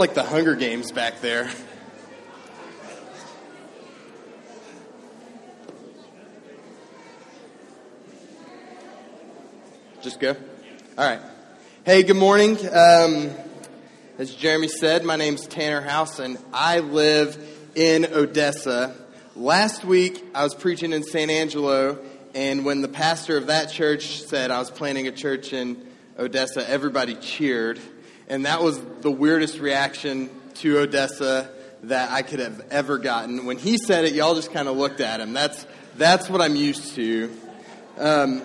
like the Hunger Games back there. Just go. All right. Hey, good morning. Um, as Jeremy said, my name's Tanner House, and I live in Odessa. Last week, I was preaching in San Angelo, and when the pastor of that church said I was planning a church in Odessa, everybody cheered. And that was the weirdest reaction to Odessa that I could have ever gotten. When he said it, y'all just kind of looked at him. That's, that's what I'm used to. Um,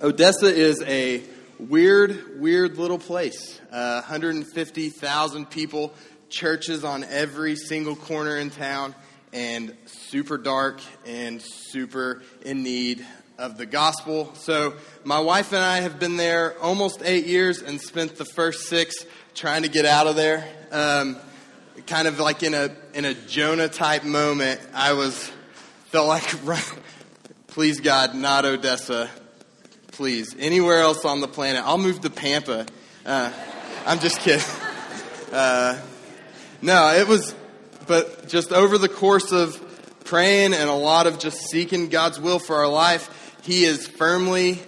Odessa is a weird, weird little place. Uh, 150,000 people, churches on every single corner in town, and super dark and super in need of the gospel. So, my wife and I have been there almost eight years and spent the first six trying to get out of there. Um, kind of like in a in a Jonah type moment, I was felt like, please God, not Odessa, please. Anywhere else on the planet, I'll move to Pampa. Uh, I'm just kidding. Uh, no, it was, but just over the course of praying and a lot of just seeking God's will for our life he is firmly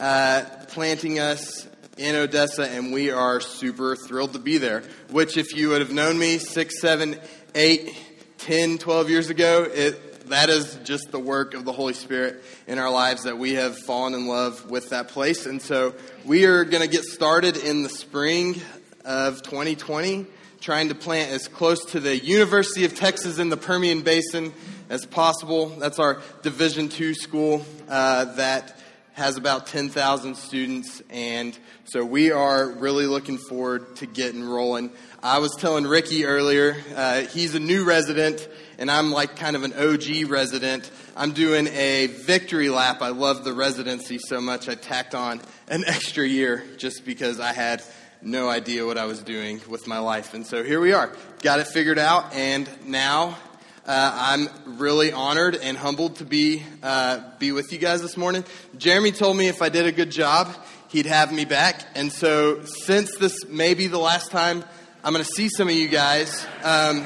uh, planting us in Odessa, and we are super thrilled to be there. Which, if you would have known me six, seven, eight, ten, twelve years ago, it, that is just the work of the Holy Spirit in our lives that we have fallen in love with that place. And so we are going to get started in the spring of 2020, trying to plant as close to the University of Texas in the Permian Basin as possible. That's our Division two school uh, that has about 10,000 students, and so we are really looking forward to getting rolling. I was telling Ricky earlier, uh, he's a new resident, and I'm like kind of an OG resident. I'm doing a victory lap. I love the residency so much, I tacked on an extra year just because I had no idea what I was doing with my life. And so here we are. Got it figured out, and now uh, I'm really honored and humbled to be uh, be with you guys this morning. Jeremy told me if I did a good job, he'd have me back, and so since this may be the last time I'm going to see some of you guys, um,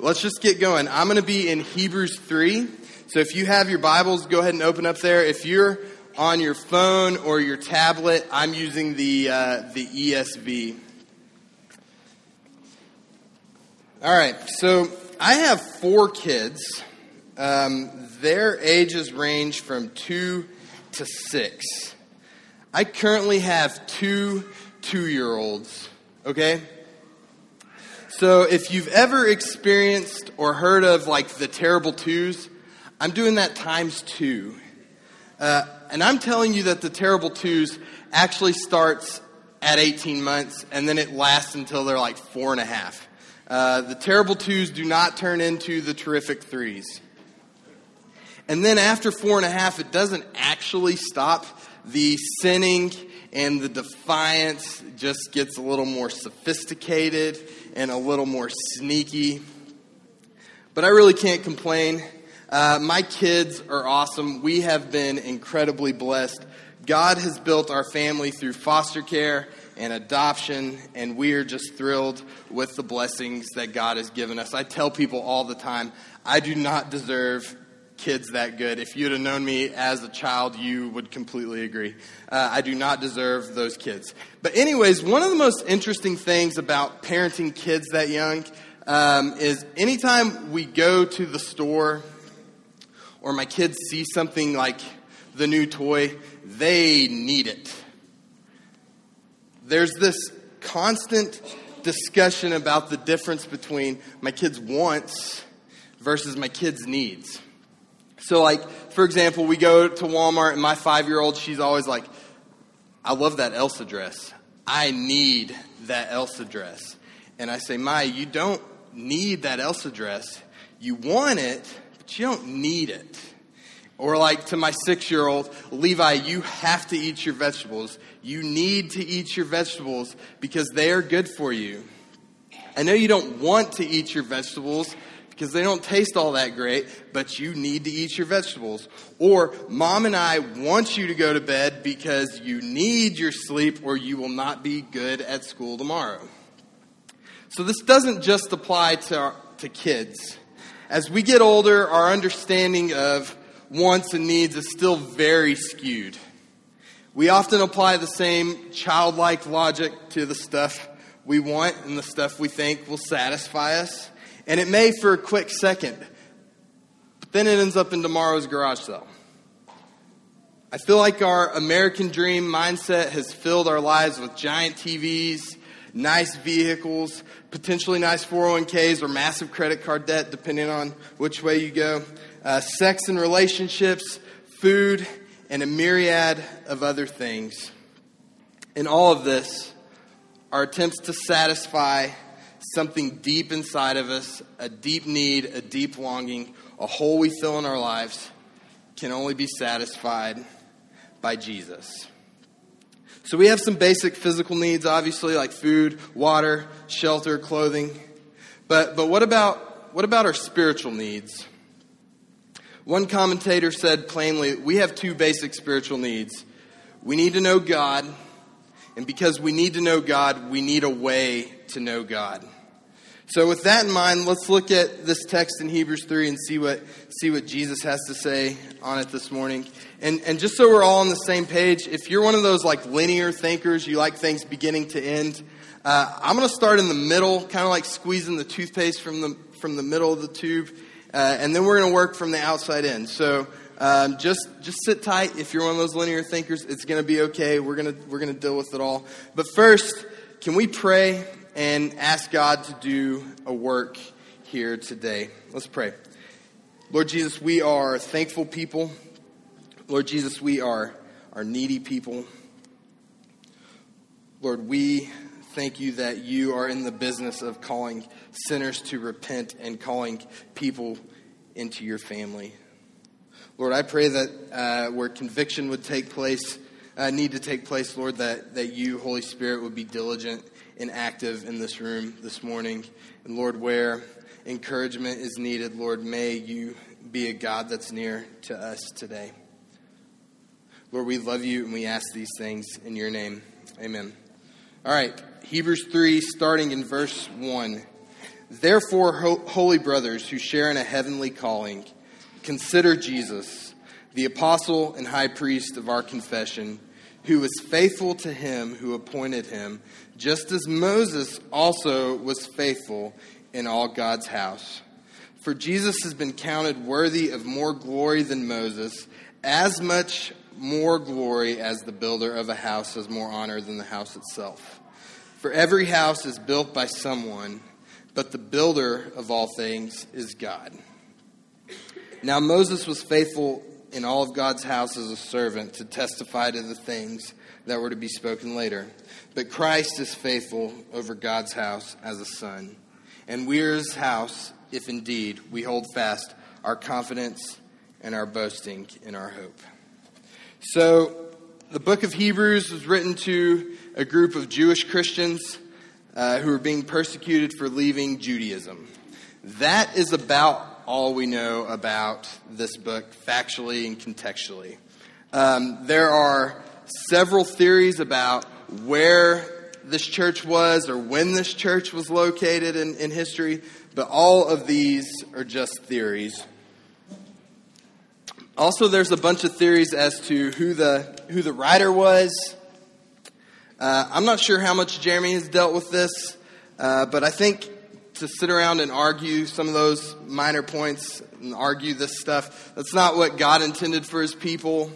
let's just get going. I'm going to be in Hebrews three. So if you have your Bibles, go ahead and open up there. If you're on your phone or your tablet, I'm using the uh, the ESV. All right, so I have four kids. Um, their ages range from two to six. I currently have two two year olds, okay? So if you've ever experienced or heard of like the terrible twos, I'm doing that times two. Uh, and I'm telling you that the terrible twos actually starts at 18 months and then it lasts until they're like four and a half. Uh, the terrible twos do not turn into the terrific threes. And then after four and a half, it doesn't actually stop. The sinning and the defiance just gets a little more sophisticated and a little more sneaky. But I really can't complain. Uh, my kids are awesome. We have been incredibly blessed. God has built our family through foster care and adoption, and we are just thrilled with the blessings that God has given us. I tell people all the time, I do not deserve kids that good. If you'd have known me as a child, you would completely agree. Uh, I do not deserve those kids. But, anyways, one of the most interesting things about parenting kids that young um, is anytime we go to the store or my kids see something like the new toy, they need it there's this constant discussion about the difference between my kids' wants versus my kids' needs. So, like, for example, we go to Walmart, and my five year old, she's always like, I love that Elsa dress. I need that Elsa dress. And I say, Maya, you don't need that Elsa dress. You want it, but you don't need it. Or, like to my six year old, Levi, you have to eat your vegetables. You need to eat your vegetables because they are good for you. I know you don't want to eat your vegetables because they don't taste all that great, but you need to eat your vegetables. Or, mom and I want you to go to bed because you need your sleep or you will not be good at school tomorrow. So this doesn't just apply to, our, to kids. As we get older, our understanding of wants and needs is still very skewed. We often apply the same childlike logic to the stuff we want and the stuff we think will satisfy us. And it may for a quick second, but then it ends up in tomorrow's garage sale. I feel like our American dream mindset has filled our lives with giant TVs, nice vehicles, potentially nice 401ks or massive credit card debt, depending on which way you go, uh, sex and relationships, food, and a myriad of other things. In all of this, our attempts to satisfy something deep inside of us, a deep need, a deep longing, a hole we fill in our lives, can only be satisfied by Jesus. So we have some basic physical needs, obviously, like food, water, shelter, clothing. But, but what, about, what about our spiritual needs? One commentator said plainly, we have two basic spiritual needs. We need to know God, and because we need to know God, we need a way to know God. So with that in mind, let's look at this text in Hebrews 3 and see what, see what Jesus has to say on it this morning. And, and just so we're all on the same page, if you're one of those like linear thinkers, you like things beginning to end, uh, I'm going to start in the middle, kind of like squeezing the toothpaste from the, from the middle of the tube, uh, and then we're going to work from the outside in. So um, just just sit tight. If you're one of those linear thinkers, it's going to be okay. We're going to we're to deal with it all. But first, can we pray and ask God to do a work here today. Let's pray. Lord Jesus, we are thankful people. Lord Jesus, we are, are needy people. Lord, we thank you that you are in the business of calling sinners to repent and calling people into your family. Lord, I pray that uh, where conviction would take place, uh, need to take place, Lord, that, that you, Holy Spirit, would be diligent and active in this room this morning. And Lord, where encouragement is needed, Lord, may you be a God that's near to us today. Lord, we love you and we ask these things in your name. Amen. All right, Hebrews 3, starting in verse 1. Therefore, ho- holy brothers who share in a heavenly calling, consider Jesus, the apostle and high priest of our confession, who was faithful to him who appointed him just as Moses also was faithful in all God's house. For Jesus has been counted worthy of more glory than Moses, as much more glory as the builder of a house has more honor than the house itself. For every house is built by someone, but the builder of all things is God. Now Moses was faithful in all of God's house as a servant to testify to the things that were to be spoken later. But Christ is faithful over God's house as a son. And we're his house if indeed we hold fast our confidence and our boasting in our hope. So, the book of Hebrews was written to a group of Jewish Christians uh, who were being persecuted for leaving Judaism. That is about all we know about this book, factually and contextually. Um, there are several theories about where this church was or when this church was located in, in history, but all of these are just theories. Also, there's a bunch of theories as to who the, who the writer was. Uh, I'm not sure how much Jeremy has dealt with this, uh, but I think to sit around and argue some of those minor points and argue this stuff, that's not what God intended for his people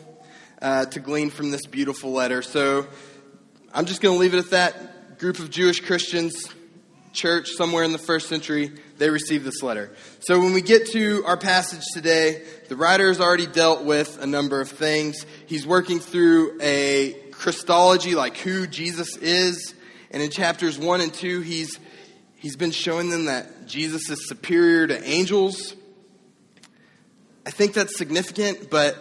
uh, to glean from this beautiful letter. So I'm just going to leave it at that. Group of Jewish Christians, church somewhere in the first century, they received this letter. So when we get to our passage today, the writer has already dealt with a number of things. He's working through a Christology, like who Jesus is. And in chapters 1 and 2, he's, he's been showing them that Jesus is superior to angels. I think that's significant, but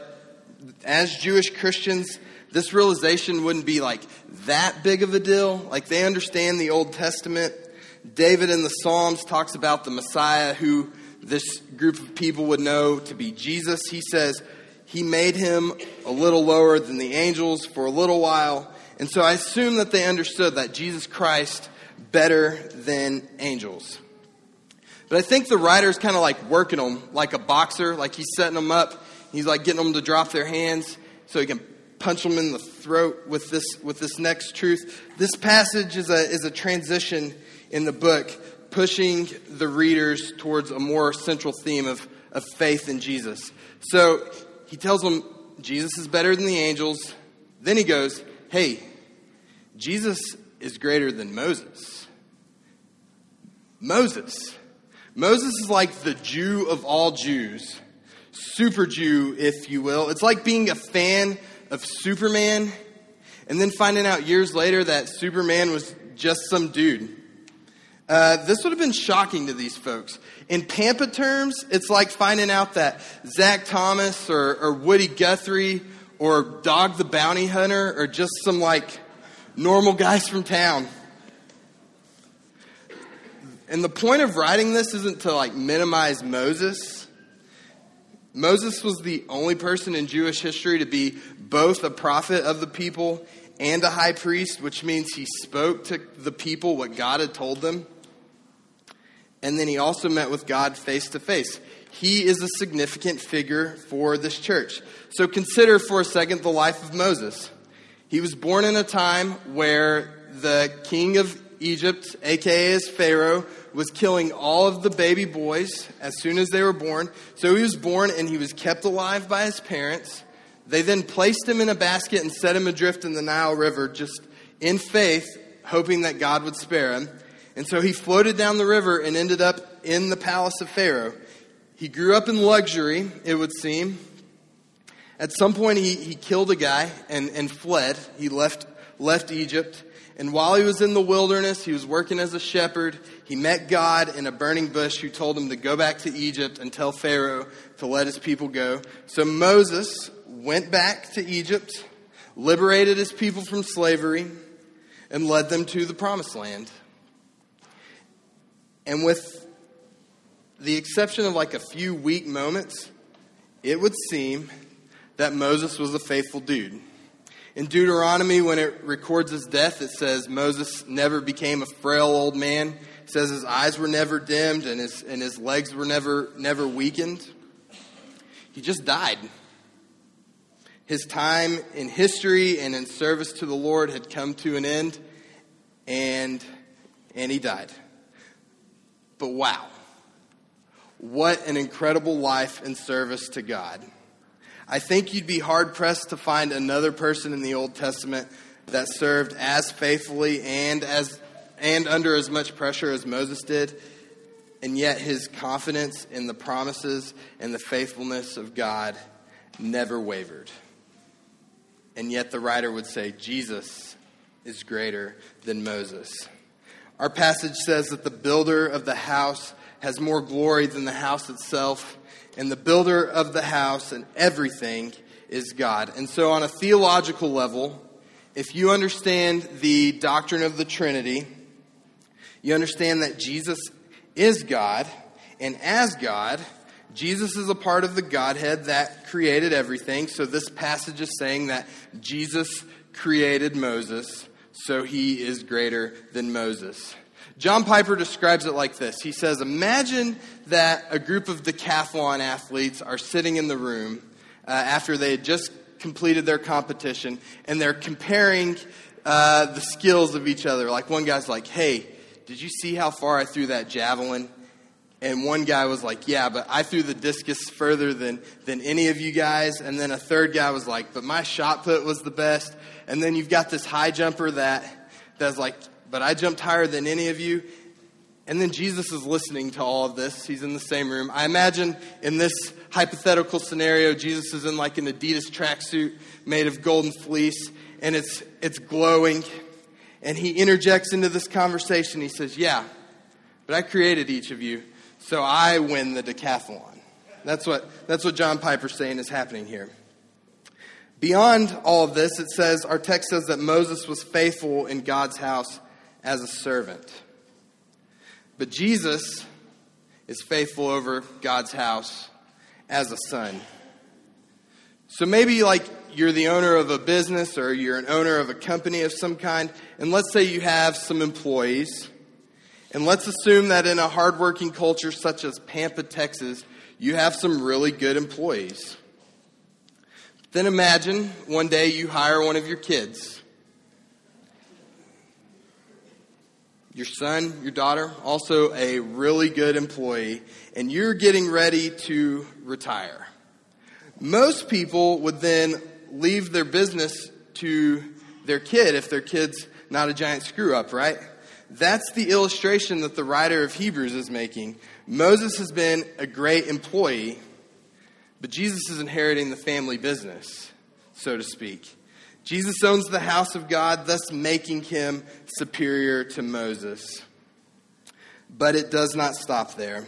as Jewish Christians, this realization wouldn't be like that big of a deal. Like they understand the Old Testament. David in the Psalms talks about the Messiah who this group of people would know to be Jesus. He says he made him a little lower than the angels for a little while. And so I assume that they understood that Jesus Christ better than angels. But I think the writer's kind of like working them like a boxer, like he's setting them up. He's like getting them to drop their hands so he can punch them in the throat with this, with this next truth. This passage is a, is a transition in the book, pushing the readers towards a more central theme of, of faith in Jesus. So he tells them Jesus is better than the angels. Then he goes, Hey, Jesus is greater than Moses. Moses. Moses is like the Jew of all Jews, super Jew, if you will. It's like being a fan of Superman and then finding out years later that Superman was just some dude. Uh, this would have been shocking to these folks. In Pampa terms, it's like finding out that Zach Thomas or, or Woody Guthrie or Dog the Bounty Hunter are just some like normal guys from town. And the point of writing this isn't to like minimize Moses. Moses was the only person in Jewish history to be both a prophet of the people and a high priest, which means he spoke to the people what God had told them. And then he also met with God face to face. He is a significant figure for this church. So consider for a second the life of Moses. He was born in a time where the king of Egypt, aka Pharaoh, was killing all of the baby boys as soon as they were born. So he was born and he was kept alive by his parents. They then placed him in a basket and set him adrift in the Nile River, just in faith, hoping that God would spare him. And so he floated down the river and ended up in the palace of Pharaoh. He grew up in luxury, it would seem. At some point, he, he killed a guy and, and fled. He left, left Egypt. And while he was in the wilderness, he was working as a shepherd. He met God in a burning bush who told him to go back to Egypt and tell Pharaoh to let his people go. So Moses went back to Egypt, liberated his people from slavery, and led them to the promised land. And with the exception of like a few weak moments, it would seem that Moses was a faithful dude. In Deuteronomy, when it records his death, it says Moses never became a frail old man. It says his eyes were never dimmed and his, and his legs were never, never weakened. He just died. His time in history and in service to the Lord had come to an end, and, and he died. But wow, what an incredible life and service to God. I think you'd be hard pressed to find another person in the Old Testament that served as faithfully and as and under as much pressure as Moses did, and yet his confidence in the promises and the faithfulness of God never wavered. And yet the writer would say Jesus is greater than Moses. Our passage says that the builder of the house has more glory than the house itself, and the builder of the house and everything is God. And so, on a theological level, if you understand the doctrine of the Trinity, you understand that Jesus is God, and as God, Jesus is a part of the Godhead that created everything. So, this passage is saying that Jesus created Moses so he is greater than Moses. John Piper describes it like this. He says, Imagine that a group of decathlon athletes are sitting in the room uh, after they had just completed their competition and they're comparing uh, the skills of each other. Like one guy's like, Hey, did you see how far I threw that javelin? And one guy was like, Yeah, but I threw the discus further than, than any of you guys. And then a third guy was like, But my shot put was the best. And then you've got this high jumper that that's like, but I jumped higher than any of you. And then Jesus is listening to all of this. He's in the same room. I imagine in this hypothetical scenario, Jesus is in like an Adidas tracksuit made of golden fleece, and it's, it's glowing. And he interjects into this conversation. He says, Yeah, but I created each of you, so I win the decathlon. That's what, that's what John Piper's saying is happening here. Beyond all of this, it says, our text says that Moses was faithful in God's house as a servant. But Jesus is faithful over God's house as a son. So maybe like you're the owner of a business or you're an owner of a company of some kind, and let's say you have some employees, And let's assume that in a hardworking culture such as Pampa, Texas, you have some really good employees. Then imagine one day you hire one of your kids. Your son, your daughter, also a really good employee, and you're getting ready to retire. Most people would then leave their business to their kid if their kid's not a giant screw up, right? That's the illustration that the writer of Hebrews is making. Moses has been a great employee, but Jesus is inheriting the family business, so to speak. Jesus owns the house of God, thus making him superior to Moses. But it does not stop there.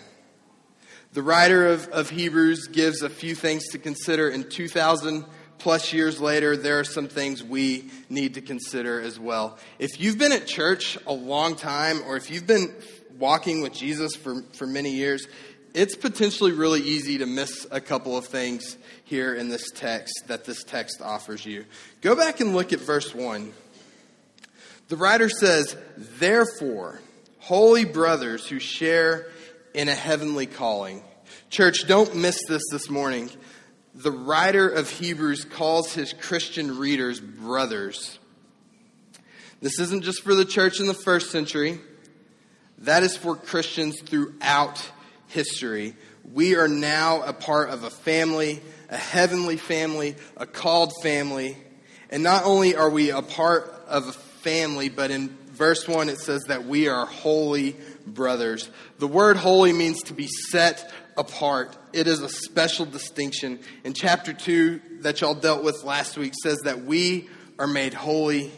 The writer of, of Hebrews gives a few things to consider. In 2,000 plus years later, there are some things we need to consider as well. If you've been at church a long time, or if you've been walking with Jesus for, for many years, it's potentially really easy to miss a couple of things here in this text that this text offers you. Go back and look at verse 1. The writer says, Therefore, holy brothers who share in a heavenly calling. Church, don't miss this this morning. The writer of Hebrews calls his Christian readers brothers. This isn't just for the church in the first century, that is for Christians throughout history. We are now a part of a family, a heavenly family, a called family. And not only are we a part of a family, but in verse 1 it says that we are holy brothers. The word holy means to be set apart. It is a special distinction. In chapter 2 that y'all dealt with last week says that we are made holy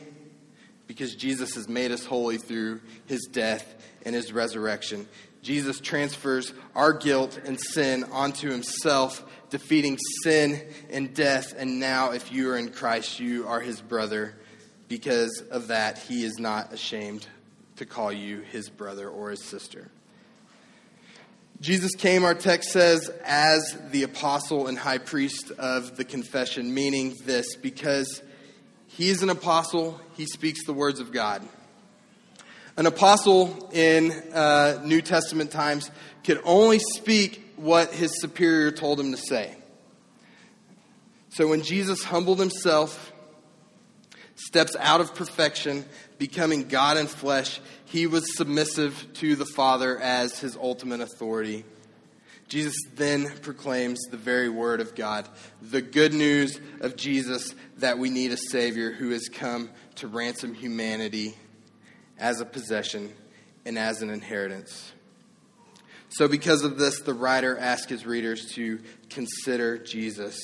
because Jesus has made us holy through his death and his resurrection. Jesus transfers our guilt and sin onto himself, defeating sin and death. And now, if you are in Christ, you are his brother. Because of that, he is not ashamed to call you his brother or his sister. Jesus came, our text says, as the apostle and high priest of the confession, meaning this because he is an apostle, he speaks the words of God. An apostle in uh, New Testament times could only speak what his superior told him to say. So when Jesus humbled himself, steps out of perfection, becoming God in flesh, he was submissive to the Father as his ultimate authority. Jesus then proclaims the very word of God, the good news of Jesus that we need a Savior who has come to ransom humanity as a possession and as an inheritance. So, because of this, the writer asks his readers to consider Jesus.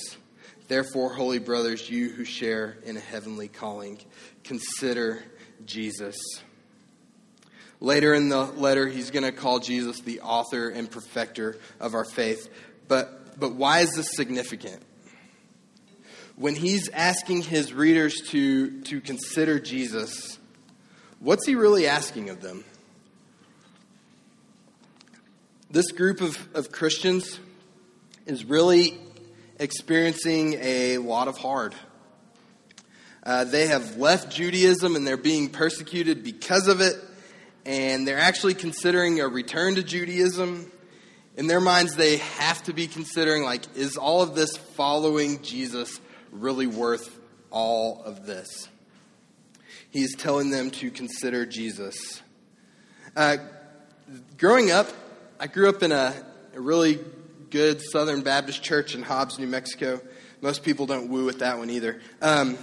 Therefore, holy brothers, you who share in a heavenly calling, consider Jesus. Later in the letter, he's going to call Jesus the author and perfecter of our faith. But, but why is this significant? When he's asking his readers to, to consider Jesus, what's he really asking of them? This group of, of Christians is really experiencing a lot of hard. Uh, they have left Judaism and they're being persecuted because of it, and they're actually considering a return to Judaism. In their minds, they have to be considering, like, is all of this following Jesus really worth all of this? He's telling them to consider Jesus. Uh, growing up, I grew up in a, a really good Southern Baptist church in Hobbs, New Mexico. Most people don't woo with that one either. Um,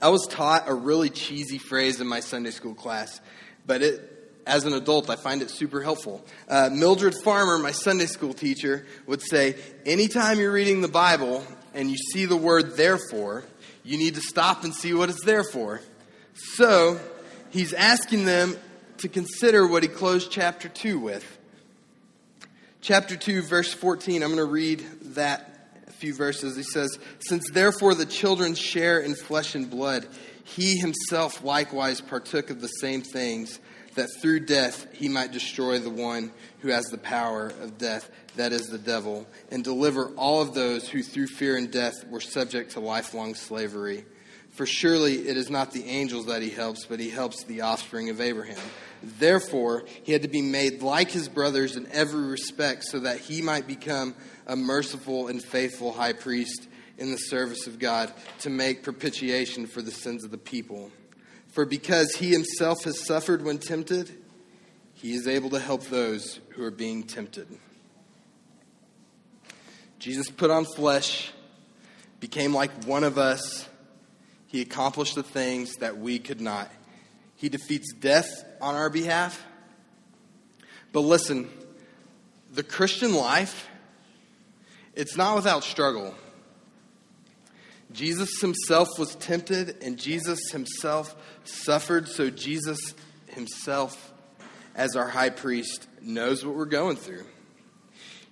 I was taught a really cheesy phrase in my Sunday school class, but it, as an adult, I find it super helpful. Uh, Mildred Farmer, my Sunday school teacher, would say, Anytime you're reading the Bible and you see the word therefore, you need to stop and see what it's there for. So, he's asking them to consider what he closed chapter 2 with chapter 2, verse 14. I'm going to read that a few verses. He says, Since therefore the children share in flesh and blood, he himself likewise partook of the same things, that through death he might destroy the one who has the power of death, that is the devil, and deliver all of those who through fear and death were subject to lifelong slavery. For surely it is not the angels that he helps, but he helps the offspring of Abraham. Therefore, he had to be made like his brothers in every respect so that he might become a merciful and faithful high priest in the service of God to make propitiation for the sins of the people. For because he himself has suffered when tempted, he is able to help those who are being tempted. Jesus put on flesh, became like one of us. He accomplished the things that we could not. He defeats death on our behalf. But listen, the Christian life, it's not without struggle. Jesus himself was tempted and Jesus himself suffered, so Jesus himself, as our high priest, knows what we're going through.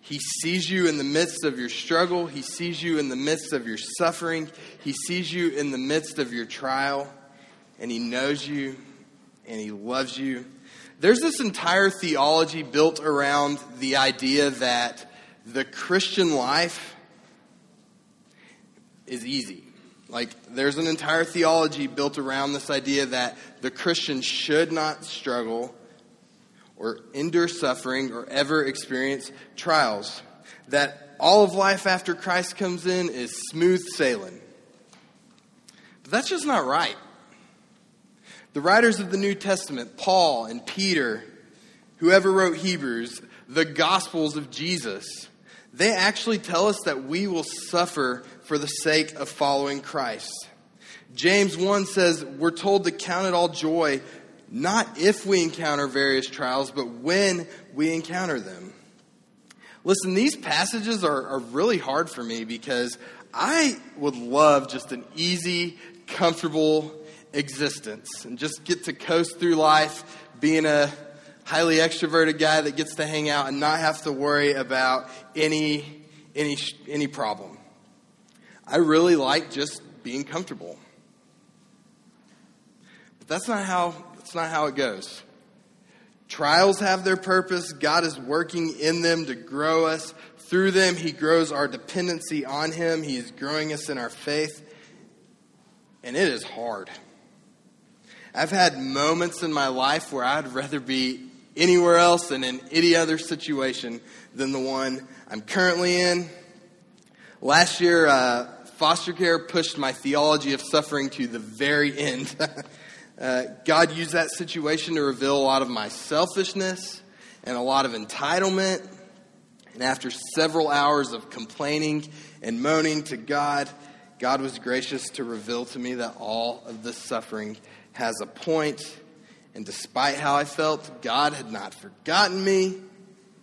He sees you in the midst of your struggle. He sees you in the midst of your suffering. He sees you in the midst of your trial. And He knows you and He loves you. There's this entire theology built around the idea that the Christian life is easy. Like, there's an entire theology built around this idea that the Christian should not struggle or endure suffering or ever experience trials. That all of life after Christ comes in is smooth sailing. But that's just not right. The writers of the New Testament, Paul and Peter, whoever wrote Hebrews, the Gospels of Jesus, they actually tell us that we will suffer for the sake of following Christ. James 1 says, We're told to count it all joy, not if we encounter various trials, but when we encounter them. Listen, these passages are, are really hard for me because I would love just an easy, comfortable existence and just get to coast through life being a highly extroverted guy that gets to hang out and not have to worry about any any any problem. I really like just being comfortable. But that's not how that's not how it goes. Trials have their purpose. God is working in them to grow us. Through them, He grows our dependency on Him. He is growing us in our faith. And it is hard. I've had moments in my life where I'd rather be anywhere else than in any other situation than the one I'm currently in. Last year, uh, foster care pushed my theology of suffering to the very end. uh, God used that situation to reveal a lot of my selfishness and a lot of entitlement. And after several hours of complaining and moaning to God, God was gracious to reveal to me that all of this suffering has a point. point, and despite how I felt, God had not forgotten me.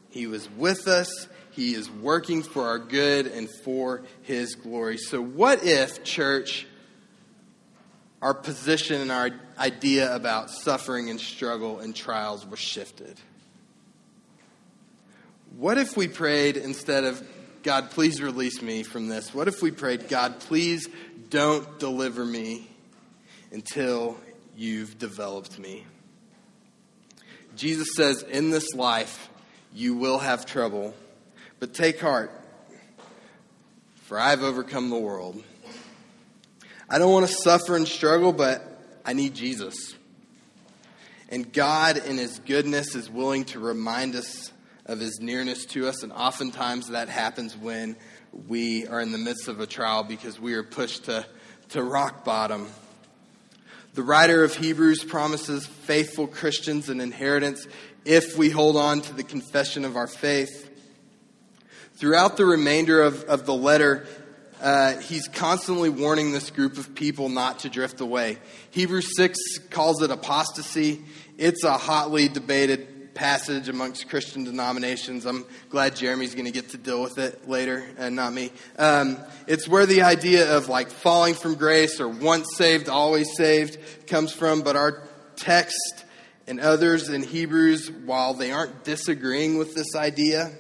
He was with us. He is working for our good and for His glory. So, what if, church, our position and our idea about suffering and struggle and trials were shifted? What if we prayed instead of, God, please release me from this? What if we prayed, God, please don't deliver me until you've developed me. Jesus says, In this life, you will have trouble, but take heart, for I've overcome the world. I don't want to suffer and struggle, but I need Jesus. And God, in His goodness, is willing to remind us of His nearness to us. And oftentimes that happens when we are in the midst of a trial because we are pushed to, to rock bottom. The writer of Hebrews promises faithful Christians an inheritance if we hold on to the confession of our faith. Throughout the remainder of, of the letter, uh, he's constantly warning this group of people not to drift away. Hebrews 6 calls it apostasy. It's a hotly debated passage amongst Christian denominations. I'm glad Jeremy's going to get to deal with it later and not me. Um, it's where the idea of like falling from grace or once saved, always saved comes from, but our text and others in Hebrews, while they aren't disagreeing with this idea,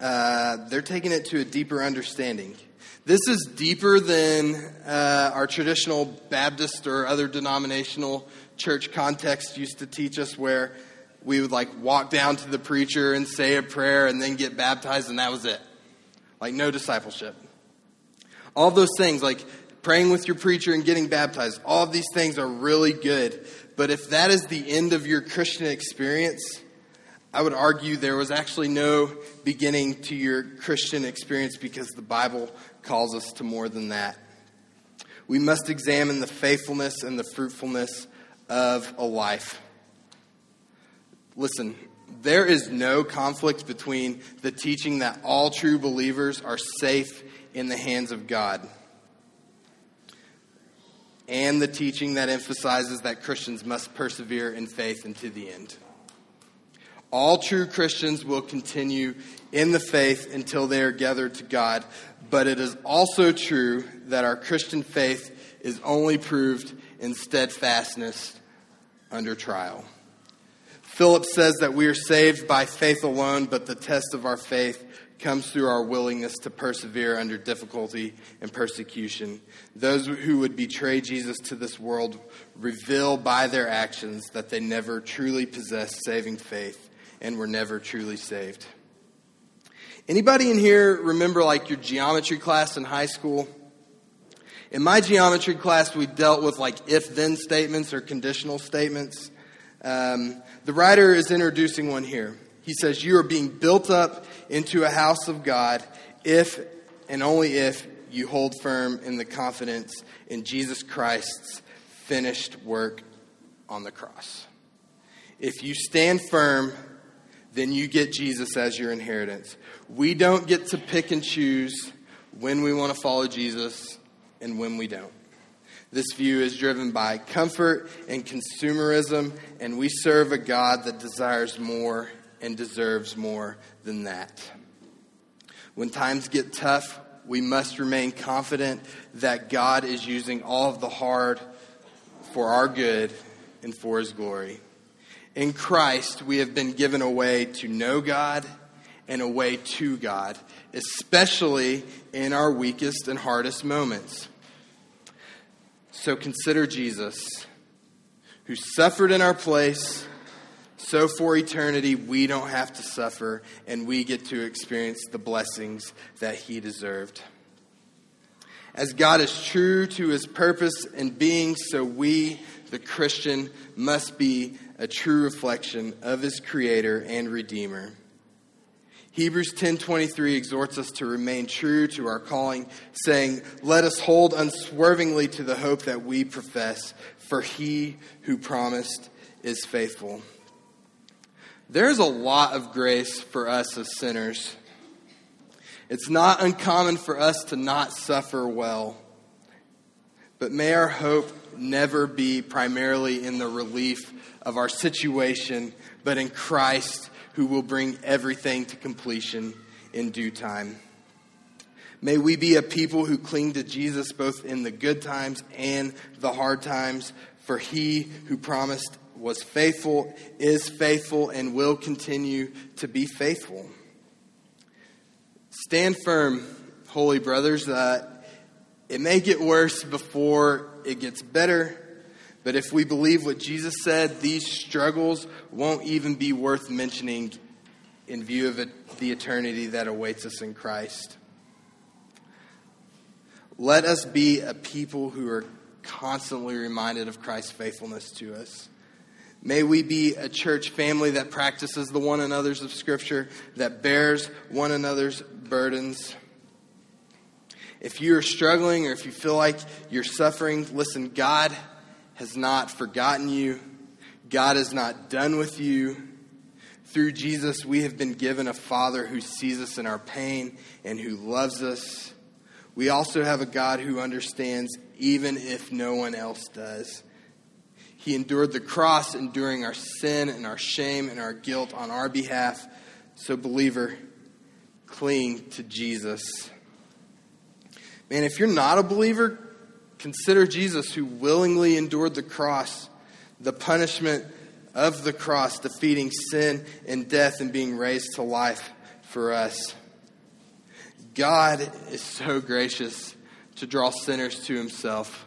uh, they're taking it to a deeper understanding. This is deeper than uh, our traditional Baptist or other denominational church context used to teach us where we would like walk down to the preacher and say a prayer and then get baptized and that was it. Like no discipleship. All those things, like praying with your preacher and getting baptized. All of these things are really good. But if that is the end of your Christian experience, I would argue there was actually no beginning to your Christian experience because the Bible calls us to more than that. We must examine the faithfulness and the fruitfulness of a life. Listen, there is no conflict between the teaching that all true believers are safe in the hands of God and the teaching that emphasizes that Christians must persevere in faith unto the end. All true Christians will continue in the faith until they are gathered to God, but it is also true that our Christian faith is only proved in steadfastness under trial. Philip says that we are saved by faith alone, but the test of our faith comes through our willingness to persevere under difficulty and persecution. Those who would betray Jesus to this world reveal by their actions that they never truly possessed saving faith and were never truly saved. Anybody in here remember like your geometry class in high school? In my geometry class, we dealt with like if then statements or conditional statements. Um, the writer is introducing one here. He says, You are being built up into a house of God if and only if you hold firm in the confidence in Jesus Christ's finished work on the cross. If you stand firm, then you get Jesus as your inheritance. We don't get to pick and choose when we want to follow Jesus and when we don't. This view is driven by comfort and consumerism, and we serve a God that desires more and deserves more than that. When times get tough, we must remain confident that God is using all of the hard for our good and for His glory. In Christ, we have been given a way to know God and a way to God, especially in our weakest and hardest moments. So consider Jesus, who suffered in our place so for eternity, we don't have to suffer and we get to experience the blessings that he deserved. As God is true to his purpose and being, so we, the Christian, must be a true reflection of his creator and redeemer. Hebrews 10:23 exhorts us to remain true to our calling, saying, "Let us hold unswervingly to the hope that we profess, for he who promised is faithful." There's a lot of grace for us as sinners. It's not uncommon for us to not suffer well. But may our hope never be primarily in the relief of our situation, but in Christ who will bring everything to completion in due time. May we be a people who cling to Jesus both in the good times and the hard times, for he who promised was faithful, is faithful, and will continue to be faithful. Stand firm, holy brothers. Uh, it may get worse before it gets better, but if we believe what Jesus said, these struggles won't even be worth mentioning in view of it, the eternity that awaits us in Christ. Let us be a people who are constantly reminded of Christ's faithfulness to us. May we be a church family that practices the one another's of Scripture, that bears one another's burdens. If you are struggling or if you feel like you're suffering, listen, God has not forgotten you. God is not done with you. Through Jesus, we have been given a Father who sees us in our pain and who loves us. We also have a God who understands even if no one else does. He endured the cross, enduring our sin and our shame and our guilt on our behalf. So, believer, cling to Jesus. Man, if you're not a believer, consider Jesus who willingly endured the cross, the punishment of the cross, defeating sin and death and being raised to life for us. God is so gracious to draw sinners to himself.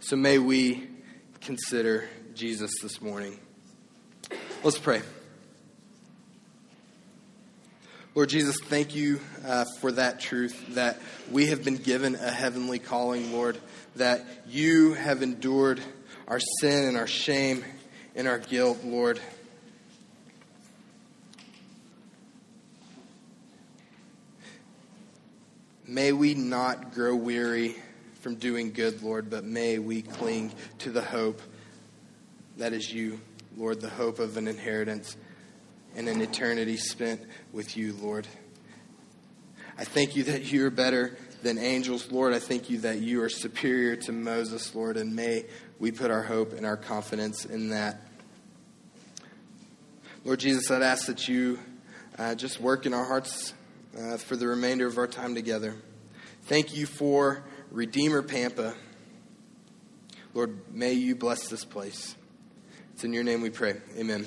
So may we consider Jesus this morning. Let's pray. Lord Jesus, thank you uh, for that truth that we have been given a heavenly calling, Lord, that you have endured our sin and our shame and our guilt, Lord. May we not grow weary from doing good, Lord, but may we cling to the hope that is you, Lord, the hope of an inheritance and an eternity spent with you, Lord. I thank you that you are better than angels, Lord. I thank you that you are superior to Moses, Lord, and may we put our hope and our confidence in that. Lord Jesus, I'd ask that you uh, just work in our hearts uh, for the remainder of our time together. Thank you for Redeemer Pampa. Lord, may you bless this place. It's in your name we pray. Amen.